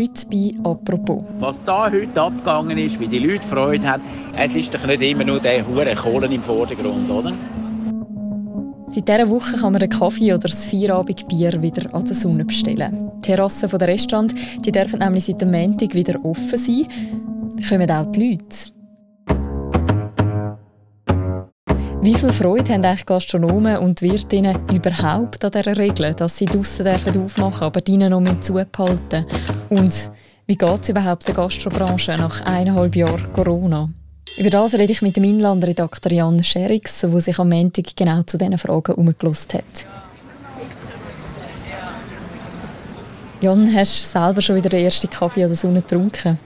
Heute bei «Apropos». Was da heute abgegangen ist, wie die Leute Freude haben, es ist doch nicht immer nur der hure Kohlen im Vordergrund, oder? Seit dieser Woche kann man einen Kaffee oder das Feierabendbier wieder an der Sonne bestellen. Die Terrassen der Restaurants die dürfen nämlich seit dem Montag wieder offen sein. Kommen auch die Leute. Wie viel Freude haben eigentlich Gastronomen und Wirtinnen überhaupt an dieser Regel, dass sie draussen aufmachen aber drinnen noch zubehalten Und wie geht es überhaupt der Gastrobranche nach eineinhalb Jahren Corona? Über das rede ich mit dem Inlandredakteur Jan Scherix, der sich am Montag genau zu diesen Fragen umgelost hat. Jan, hast du selber schon wieder den ersten Kaffee an der Sonne getrunken?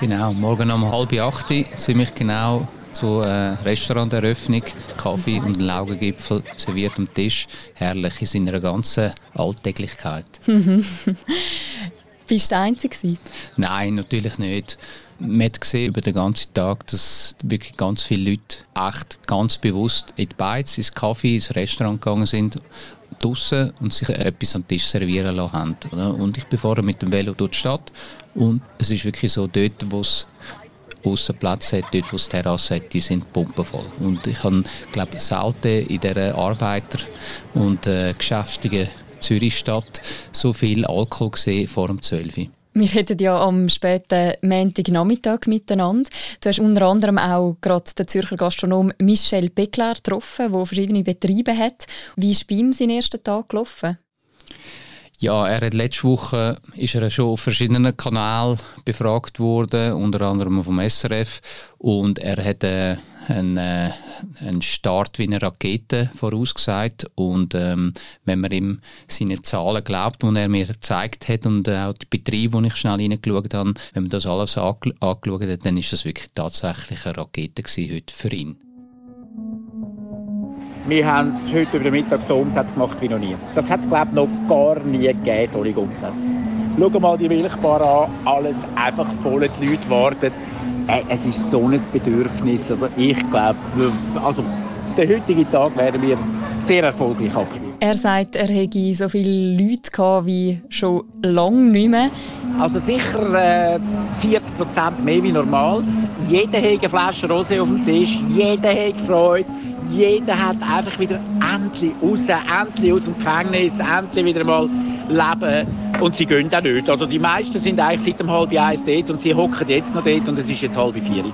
Genau, morgen um halb acht, ziemlich genau zur äh, Restauranteröffnung. Kaffee und ein Laugengipfel serviert am Tisch. Herrlich in seiner ganzen Alltäglichkeit. Bist du der Einzige? Nein, natürlich nicht. Man hat gesehen über den ganzen Tag, dass wirklich ganz viele Leute echt ganz bewusst in die Beiz, ins Kaffee, ins Restaurant gegangen sind, draußen und sich etwas am Tisch servieren lassen haben. Und ich bin vorher mit dem Velo durch die Stadt und es ist wirklich so, dort, wo es Aussenplatz hat, dort wo es Terrasse hat, die sind pumpenvoll. Und ich habe, glaube selten in dieser Arbeiter- und äh, geschäftigen Zürichstadt so viel Alkohol gesehen vor dem 12. Wir hätten ja am späten Montagnachmittag miteinander. Du hast unter anderem auch gerade den Zürcher Gastronom Michel Beckler getroffen, der verschiedene Betriebe hat. Wie ist bei ihm sein erster Tag gelaufen? Ja, er hat letzte Woche ist er schon auf verschiedenen Kanälen befragt worden, unter anderem vom SRF, und er hat äh, einen, äh, einen Start wie eine Rakete vorausgesagt. Und ähm, wenn man ihm seine Zahlen glaubt, die er mir gezeigt hat und äh, auch die Betriebe, wo ich schnell hineingeschaut habe, wenn man das alles angeschaut hat, dann ist das wirklich tatsächlich eine Rakete heute für ihn. Wir haben heute über den Mittag so Umsätze gemacht wie noch nie. Das hat es, glaube ich, noch gar nie gegeben, solche Umsätze. Schau mal die Milchbar an, alles einfach voll, die Leute warten. Äh, es ist so ein Bedürfnis. Also ich glaube, also den heutigen Tag werden wir sehr erfolgreich abschließen. Er sagt, er hätte so viele Leute gehabt wie schon lange nicht mehr. Also sicher äh, 40 Prozent mehr wie normal. Jeder hat eine Flasche Rosé auf dem Tisch, jeder hat Freude jeder hat einfach wieder endlich raus, endlich aus dem Gefängnis, endlich wieder mal leben. Und sie gehen auch nicht. Also die meisten sind eigentlich seit dem halb eins dort und sie hocken jetzt noch dort und es ist jetzt halb vier.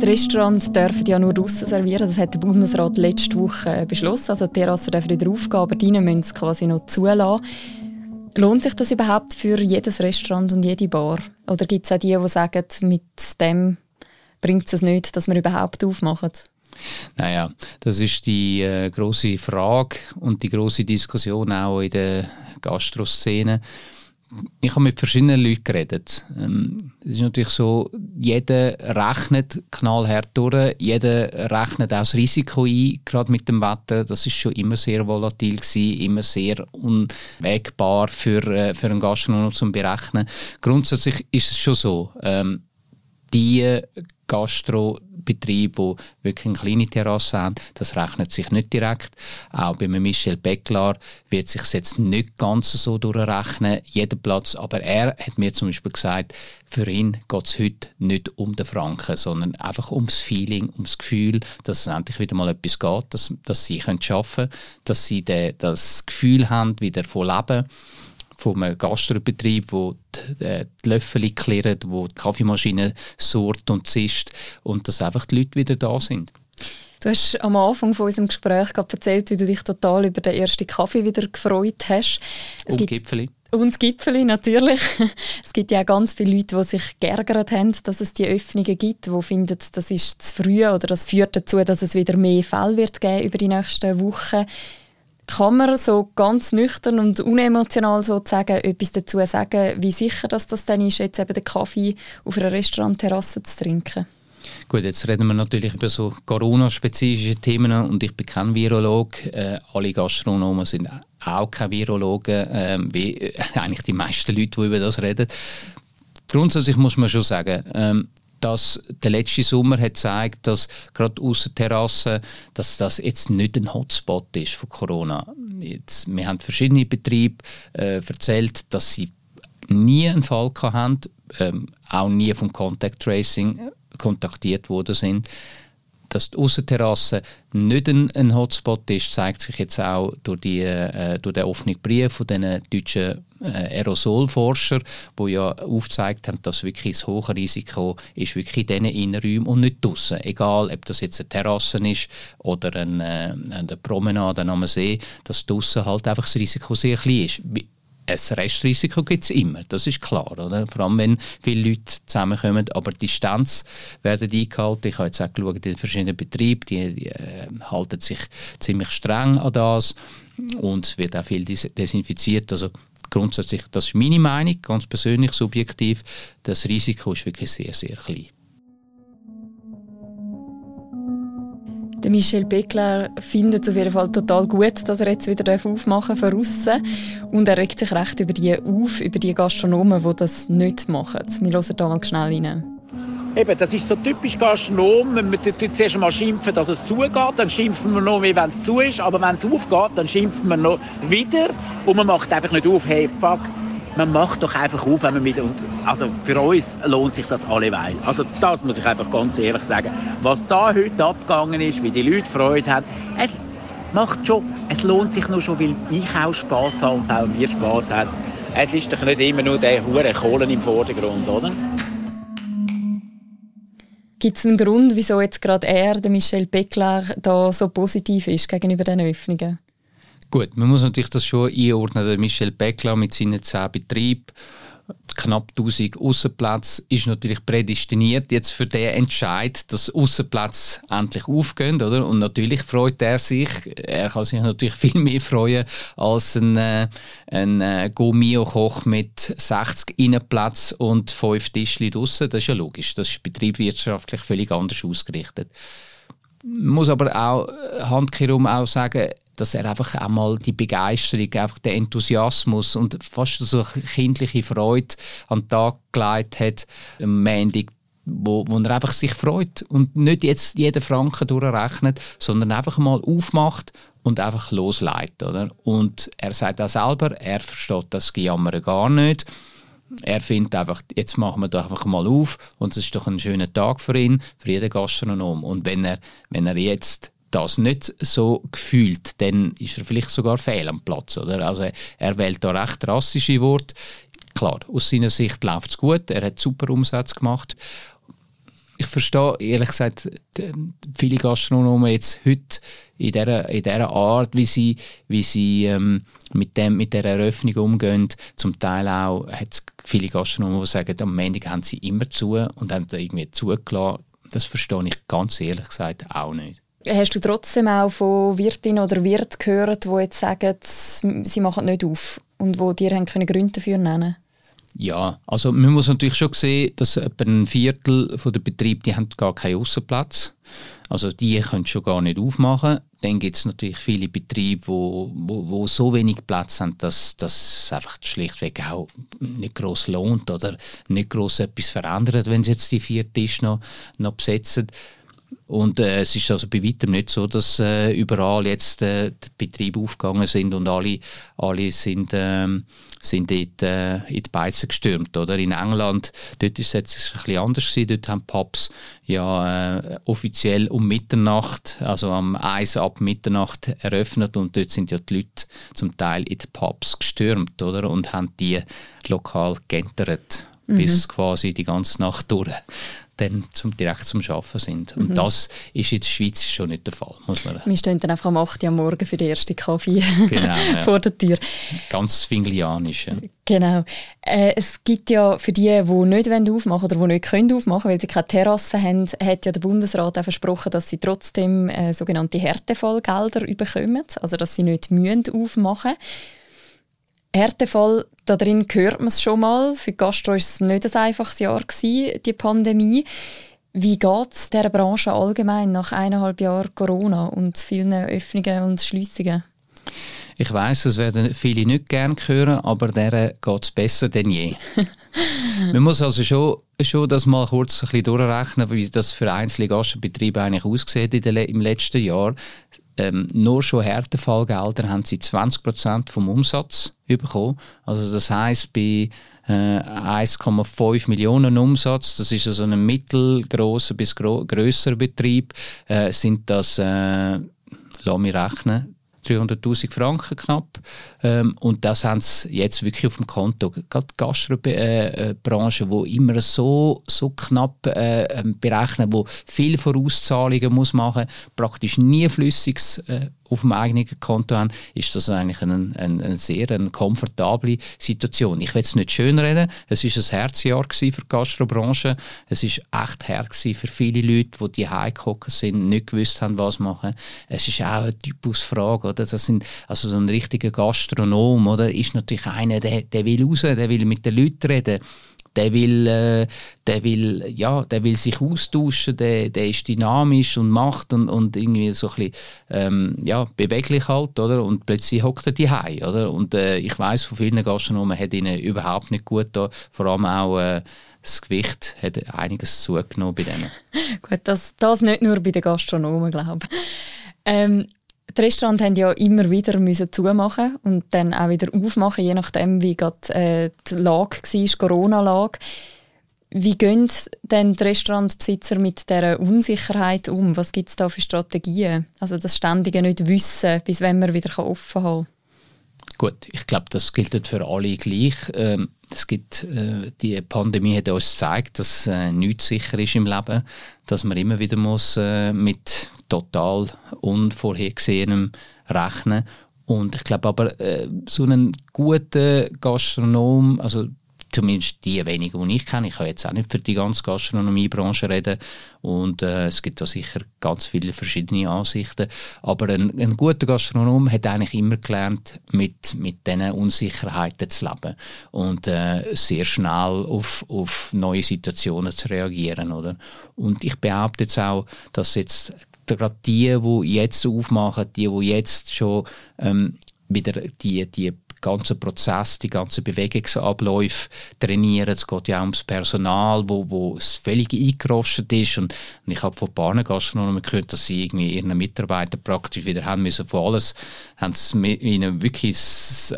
Die Restaurants dürfen ja nur draußen servieren. Das hat der Bundesrat letzte Woche beschlossen. Also die Terrassen dürfen wieder aufgehen, aber die müssen es quasi noch zulassen. Lohnt sich das überhaupt für jedes Restaurant und jede Bar? Oder gibt es auch die, die sagen, mit dem bringt es nicht, dass wir überhaupt aufmachen? Naja, das ist die äh, große Frage und die große Diskussion auch in der Gastroszene. Ich habe mit verschiedenen Leuten geredet. Ähm, es ist natürlich so, jeder rechnet knallhart durch, jeder rechnet auch das Risiko ein, gerade mit dem Wetter. Das ist schon immer sehr volatil gewesen, immer sehr unwägbar für, äh, für einen Gastronom zum Berechnen. Grundsätzlich ist es schon so, ähm, die Gastrobetriebe, die wirklich eine kleine Terrasse haben, das rechnet sich nicht direkt. Auch bei Michel Becklar wird sich jetzt nicht ganz so durchrechnen, jeder Platz. Aber er hat mir zum Beispiel gesagt, für ihn geht es heute nicht um den Franken, sondern einfach ums Feeling, ums Gefühl, dass es endlich wieder mal etwas geht, dass, dass sie arbeiten können, dass sie de, das Gefühl haben, wieder von Leben vom Gastrobetrieb, wo die, äh, die Löffel klirren, wo die Kaffeemaschine surrt und zischt und dass einfach die Leute wieder da sind. Du hast am Anfang von unserem Gespräch erzählt, wie du dich total über den ersten Kaffee wieder gefreut hast. Es und Gipfeli. Und Gipfeli, natürlich. Es gibt ja auch ganz viele Leute, die sich geärgert haben, dass es die Öffnungen gibt, die finden, das ist zu früh oder das führt dazu, dass es wieder mehr Fälle wird geben über die nächsten Wochen. Kann man so ganz nüchtern und unemotional sozusagen etwas dazu sagen, wie sicher dass das dann ist, jetzt eben den Kaffee auf einer Restaurantterrasse zu trinken? Gut, jetzt reden wir natürlich über so Corona-spezifische Themen und ich bin kein Virologe. Äh, alle Gastronomen sind auch keine Virologen, äh, wie eigentlich die meisten Leute, die über das reden. Grundsätzlich muss man schon sagen, ähm, dass der letzte Sommer hat gezeigt, dass gerade außer Terrassen, dass das jetzt nicht ein Hotspot ist von Corona. Jetzt, wir haben verschiedene Betriebe äh, erzählt, dass sie nie einen Fall hatten, ähm, auch nie vom Contact Tracing kontaktiert worden sind. Dass die Aussenterrasse nicht ein, ein, Hotspot ist, zeigt sich jetzt auch durch, die, äh, durch den offenen Brief von den deutschen äh, Aerosolforscher, die ja aufgezeigt haben, dass wirklich das hohe Risiko ist wirklich in diesen Innenräumen und nicht draußen. Egal, ob das jetzt eine Terrasse ist oder eine, äh, eine Promenade am See, dass draußen halt einfach das Risiko sehr klein ist ein Restrisiko gibt es immer, das ist klar. Oder? Vor allem, wenn viele Leute zusammenkommen, aber die Distanz werden eingehalten. Ich habe jetzt auch geschaut, in den verschiedenen Betrieben, die, die äh, halten sich ziemlich streng an das und es wird auch viel desinfiziert. Also grundsätzlich, das ist meine Meinung, ganz persönlich, subjektiv, das Risiko ist wirklich sehr, sehr klein. Der Michel Beckler findet es auf jeden Fall total gut, dass er jetzt wieder aufmachen darf außen. Und er regt sich recht über die auf, über die Gastronomen, die das nicht machen. Wir hören da mal schnell rein. Eben, das ist so typisch Gastronom. Wir zuerst einmal schimpfen, dass es zugeht, dann schimpfen wir noch mehr, wenn es zu ist. Aber wenn es aufgeht, dann schimpfen wir noch wieder. Und man macht einfach nicht auf, hey, fuck, man macht doch einfach auf, wenn man mit also für uns lohnt sich das alleweil. Also das muss ich einfach ganz ehrlich sagen. Was da heute abgegangen ist, wie die Leute Freude haben, es macht schon, es lohnt sich nur schon, weil ich auch Spaß habe und auch wir Spaß haben. Es ist doch nicht immer nur der hure Kohlen im Vordergrund, oder? Gibt es einen Grund, wieso jetzt gerade er, der Michel Beckler, da so positiv ist gegenüber den Öffnungen? Gut, man muss natürlich das schon einordnen. Der Michel Beckler mit seinen zehn Betrieben, knapp 1000 Außenplätze, ist natürlich prädestiniert jetzt für den Entscheid, dass Außenplätze endlich aufgehen, oder? Und natürlich freut er sich. Er kann sich natürlich viel mehr freuen als ein, äh, ein äh, Gomio-Koch mit 60 Innenplätzen und 5 Tischchen draussen. Das ist ja logisch. Das ist betriebswirtschaftlich völlig anders ausgerichtet. Muss aber auch äh, handkehrum auch sagen, dass er einfach einmal die Begeisterung, einfach den Enthusiasmus und fast so eine kindliche Freude an den Tag gelegt hat, am Montag, wo, wo er einfach sich freut und nicht jetzt jeden Franken durchrechnet, sondern einfach mal aufmacht und einfach losleitet. Oder? Und er sagt auch selber, er versteht das Gejammer gar nicht. Er findet einfach, jetzt machen wir doch einfach mal auf und es ist doch ein schöner Tag für ihn, für jeden Gastronom. Und wenn er, wenn er jetzt das nicht so gefühlt, dann ist er vielleicht sogar fehl am Platz. Oder? Also er wählt da recht rassische Worte. Klar, aus seiner Sicht läuft es gut, er hat super Umsatz gemacht. Ich verstehe ehrlich gesagt viele Gastronomen jetzt heute in dieser, in dieser Art, wie sie, wie sie ähm, mit, dem, mit der Eröffnung umgehen. Zum Teil auch hat es viele Gastronomen, die sagen, am Montag haben sie immer zu und haben irgendwie zugelassen. Das verstehe ich ganz ehrlich gesagt auch nicht. Hast du trotzdem auch von Wirtinnen oder Wirt gehört, die jetzt sagen, sie machen nicht auf und wo dir haben können Gründe dafür nennen ja, also man muss natürlich schon sehen, dass etwa ein Viertel der Betriebe die haben gar keinen Aussenplatz. Also die können schon gar nicht aufmachen. Dann gibt es natürlich viele Betriebe, wo, wo, wo, so wenig Platz haben, dass das einfach schlichtweg auch nicht groß lohnt oder nicht groß etwas verändert, wenn sie jetzt die vier Tische noch, noch besetzen. Und äh, es ist also bei weitem nicht so, dass äh, überall jetzt äh, die Betriebe aufgegangen sind und alle, alle sind, ähm, sind dort, äh, in die Beizen gestürmt. Oder? In England, dort ist es jetzt ein bisschen anders gewesen. Dort haben Pubs ja äh, offiziell um Mitternacht, also am Eis ab Mitternacht eröffnet und dort sind ja die Leute zum Teil in die Pubs gestürmt oder? und haben die lokal geentert mhm. bis quasi die ganze Nacht durch dann zum, direkt zum Arbeiten sind. Und mhm. das ist in der Schweiz schon nicht der Fall. Muss man Wir stehen dann einfach am 8. Uhr am Morgen für den ersten Kaffee genau, ja. vor der Tür. Ganz zwinglianisch. Ja. Genau. Äh, es gibt ja für die, die nicht aufmachen oder die nicht können aufmachen weil sie keine Terrasse haben, hat ja der Bundesrat auch versprochen, dass sie trotzdem äh, sogenannte Härtefallgelder bekommen, also dass sie nicht aufmachen müssen. Härtefall, da drin hört man es schon mal. Für die Gastro war es nicht ein einfaches Jahr, gewesen, die Pandemie. Wie geht es dieser Branche allgemein nach eineinhalb Jahren Corona und vielen Öffnungen und Schliessungen? Ich weiß, das werden viele nicht gerne hören, aber der geht es besser denn je. Man muss also schon, schon das mal kurz ein bisschen durchrechnen, wie das für einzelne Gastbetriebe eigentlich aussieht im letzten Jahr ähm, nur schon Härtefallgelder haben sie 20% vom Umsatz bekommen. Also das heißt bei äh, 1,5 Millionen Umsatz. Das ist also ein mittelgroßer bis größerer Betrieb. Äh, sind das, äh, lass mich rechnen, 300.000 Franken knapp. Ähm, und das haben sie jetzt wirklich auf dem Konto. Gerade die Gastrobranche, äh, die immer so, so knapp äh, ähm, berechnen, wo viele Vorauszahlungen muss machen praktisch nie flüssiges äh, auf dem eigenen Konto haben, ist das eigentlich eine, eine, eine sehr eine komfortable Situation. Ich will es nicht schön reden, es ist ein Herzjahr für die Gastrobranche, es ist echt hart für viele Leute, die die heimgekommen sind, nicht gewusst haben, was machen. Es ist auch eine Typusfrage, oder? Das sind, also so ein richtiger Gastronom, oder? Ist natürlich einer, der, der will raus, der will mit den Leuten reden der will, äh, der will, ja, der will sich austauschen, der, der ist dynamisch und macht und, und irgendwie so ein bisschen, ähm, ja, beweglich halt, oder? Und plötzlich hockt er die oder? Und äh, ich weiß von vielen Gastronomen hat ihnen überhaupt nicht gut da, vor allem auch äh, das Gewicht hat einiges zugenommen bei denen. gut, das, das nicht nur bei den Gastronomen, glaube ich. Ähm, die Restaurants haben ja immer wieder zumachen und dann auch wieder aufmachen, je nachdem, wie gerade äh, die Lage war, Corona-Lage. Wie gehen denn die Restaurantbesitzer mit dieser Unsicherheit um? Was gibt es da für Strategien? Also das ständige nicht wissen, bis wenn man wieder offen haben kann. Gut, ich glaube, das gilt für alle gleich. Ähm, es gibt, äh, die Pandemie hat uns gezeigt, dass äh, nichts sicher ist im Leben, dass man immer wieder muss äh, mit total unvorhergesehenem rechnen. Und ich glaube aber, äh, so einen guten Gastronom, also zumindest die wenigen, die ich kenne. Ich kann jetzt auch nicht für die ganze Gastronomiebranche reden und äh, es gibt da sicher ganz viele verschiedene Ansichten. Aber ein, ein guter Gastronom hat eigentlich immer gelernt, mit, mit diesen Unsicherheiten zu leben und äh, sehr schnell auf, auf neue Situationen zu reagieren. Oder? Und ich behaupte jetzt auch, dass jetzt gerade die, die jetzt aufmachen, die, die jetzt schon ähm, wieder die, die ganzen Prozess, die ganzen Bewegungsabläufe trainieren. Es geht ja auch ums Personal, wo, wo es völlig eingerostet ist. Und, und ich habe von paar Gastronomen gehört, dass sie irgendwie ihren Mitarbeiter praktisch wieder haben müssen von alles, haben sie ihnen wirklich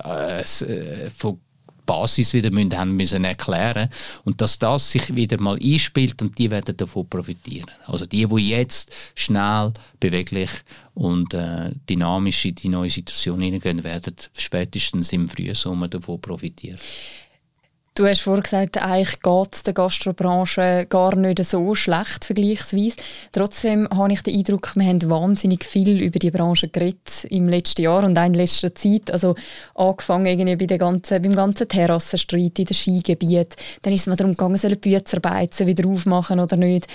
äh, äh, von Basis wieder müssen, haben müssen erklären und dass das sich wieder mal einspielt und die werden davon profitieren. Also die, die jetzt schnell, beweglich und äh, dynamisch in die neue Situation hineingehen, werden spätestens im Frühsommer davon profitieren. Du hast vorhin gesagt, eigentlich geht es der Gastrobranche gar nicht so schlecht vergleichsweise. Trotzdem habe ich den Eindruck, wir haben wahnsinnig viel über die Branche geredet im letzten Jahr und auch in letzter Zeit. Also angefangen irgendwie bei der ganzen, beim ganzen Terrassenstreit in den Skigebieten. Dann ist es mal darum gegangen, sollen Büzerbeizungen wieder aufmachen oder nicht.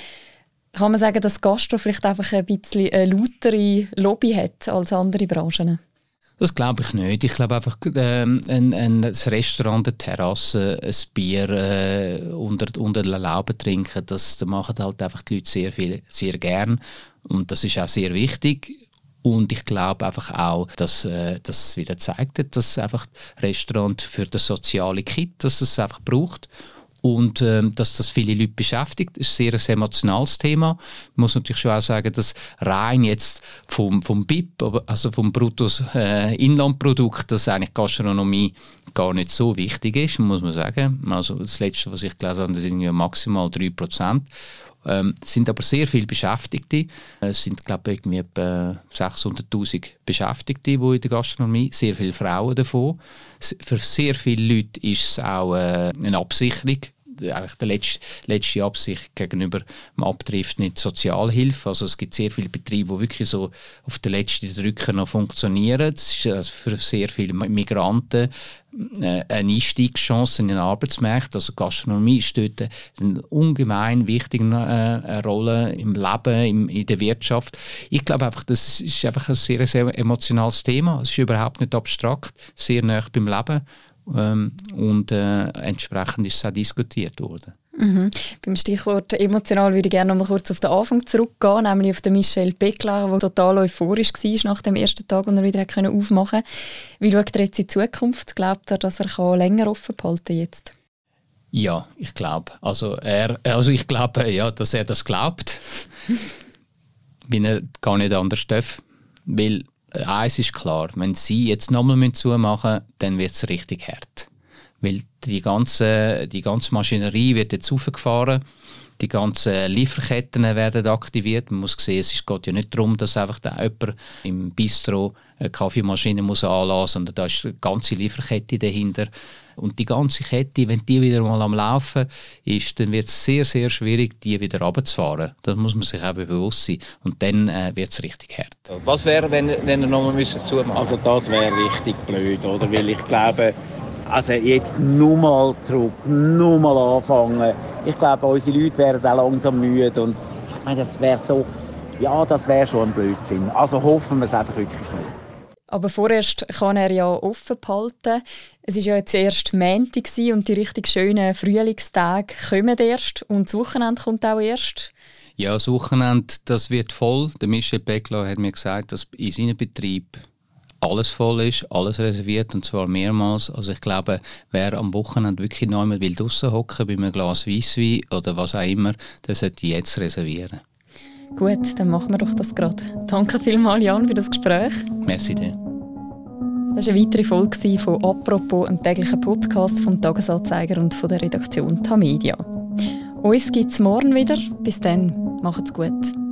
Kann man sagen, dass Gastro vielleicht einfach ein bisschen eine lautere Lobby hat als andere Branchen? Das glaube ich nicht. Ich glaube einfach, ähm, ein, ein, Restaurant, eine Terrasse, ein Bier äh, unter, unter den Lauben trinken, das, das machen halt einfach die Leute sehr, viel, sehr gern. Und das ist auch sehr wichtig. Und ich glaube einfach auch, dass äh, das wieder zeigt, dass einfach Restaurant für das soziale Kit, dass es einfach braucht und ähm, dass das viele Leute beschäftigt. Ist ein sehr emotionales Thema. Ich muss natürlich schon auch sagen, dass rein jetzt vom, vom BIP, also vom Bruttos äh, dass eigentlich Gastronomie gar nicht so wichtig ist, muss man sagen. Also das Letzte, was ich gelesen habe, sind maximal 3%. Ähm, es sind aber sehr viele Beschäftigte. Es sind, glaube ich, etwa 600'000 Beschäftigte, die in der Gastronomie, sehr viele Frauen davon. Für sehr viele Leute ist es auch äh, eine Absicherung eigentlich die letzte, letzte Absicht gegenüber dem Abtrift nicht Sozialhilfe. Also es gibt sehr viele Betriebe, die wirklich so auf den letzten Drücker noch funktionieren. Das ist also für sehr viele Migranten äh, eine Einstiegschance in den Arbeitsmarkt. Also Gastronomie spielt eine ungemein wichtige äh, Rolle im Leben, in der Wirtschaft. Ich glaube einfach, das ist einfach ein sehr, sehr emotionales Thema. Es ist überhaupt nicht abstrakt, sehr nah beim Leben ähm, und äh, entsprechend ist es auch diskutiert worden. Mhm. Beim Stichwort emotional würde ich gerne noch mal kurz auf den Anfang zurückgehen, nämlich auf den Michel Beckler, der total euphorisch war nach dem ersten Tag, und er wieder aufmachen konnte. Wie schaut er jetzt in die Zukunft? Glaubt er, dass er länger offen behalten jetzt? Ja, ich glaube. Also, also ich glaube, ja, dass er das glaubt. Bin er gar nicht anders darf. Weil eins ist klar, wenn sie jetzt nochmal zumachen müssen, dann wird es richtig hart. weil die ganze, die ganze Maschinerie wird jetzt aufgefahren die ganzen Lieferketten werden aktiviert. Man muss sehen, es geht ja nicht darum, dass einfach da jemand im Bistro eine Kaffeemaschine muss anlassen muss, sondern da ist eine ganze Lieferkette dahinter. Und die ganze Kette, wenn die wieder mal am Laufen ist, dann wird es sehr, sehr schwierig, die wieder runterzufahren. Das muss man sich auch bewusst sein. Und dann äh, wird es richtig hart. Was wäre, wenn, wenn er nochmal zumachen müssen? Also das wäre richtig blöd, oder? Weil ich glaube, also jetzt nur mal zurück, nur mal anfangen. Ich glaube, unsere Leute werden auch langsam müde und ich meine, das wäre so, ja, das wäre schon ein Blödsinn. Also hoffen wir es einfach wirklich nicht. Aber vorerst kann er ja offen behalten. Es war ja jetzt erst Montag und die richtig schönen Frühlingstage kommen erst und das Wochenende kommt auch erst. Ja, das Wochenende das wird voll. Der Michel Beckler hat mir gesagt, dass in seinem Betrieb alles voll ist, alles reserviert und zwar mehrmals. Also ich glaube, wer am Wochenende wirklich noch einmal will draussen hocken bei einem Glas Weisswein oder was auch immer, der sollte jetzt reservieren. Gut, dann machen wir doch das gerade. Danke vielmals, Jan, für das Gespräch. Merci dir. Das war eine weitere Folge von «Apropos», einem täglichen Podcast vom «Tagesanzeiger» und von der Redaktion Tamedia. Uns gibt es morgen wieder. Bis dann, macht's gut.